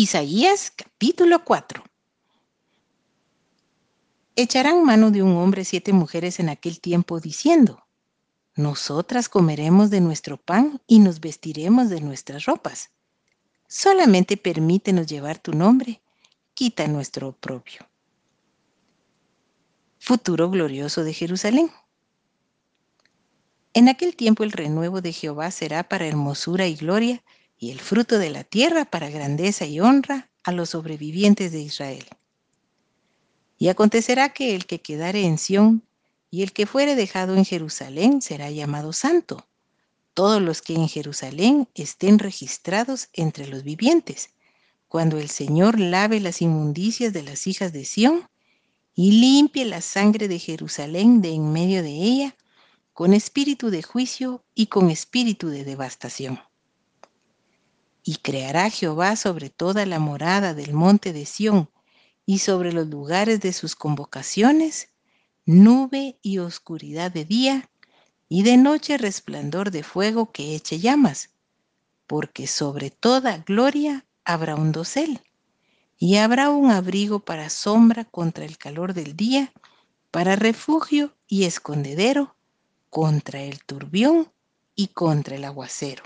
Isaías capítulo 4 Echarán mano de un hombre siete mujeres en aquel tiempo diciendo, Nosotras comeremos de nuestro pan y nos vestiremos de nuestras ropas. Solamente permítenos llevar tu nombre, quita nuestro oprobio. Futuro glorioso de Jerusalén. En aquel tiempo el renuevo de Jehová será para hermosura y gloria, y el fruto de la tierra para grandeza y honra a los sobrevivientes de Israel. Y acontecerá que el que quedare en Sión y el que fuere dejado en Jerusalén será llamado santo, todos los que en Jerusalén estén registrados entre los vivientes, cuando el Señor lave las inmundicias de las hijas de Sión y limpie la sangre de Jerusalén de en medio de ella, con espíritu de juicio y con espíritu de devastación. Y creará Jehová sobre toda la morada del monte de Sión y sobre los lugares de sus convocaciones, nube y oscuridad de día, y de noche resplandor de fuego que eche llamas, porque sobre toda gloria habrá un dosel, y habrá un abrigo para sombra contra el calor del día, para refugio y escondedero contra el turbión y contra el aguacero.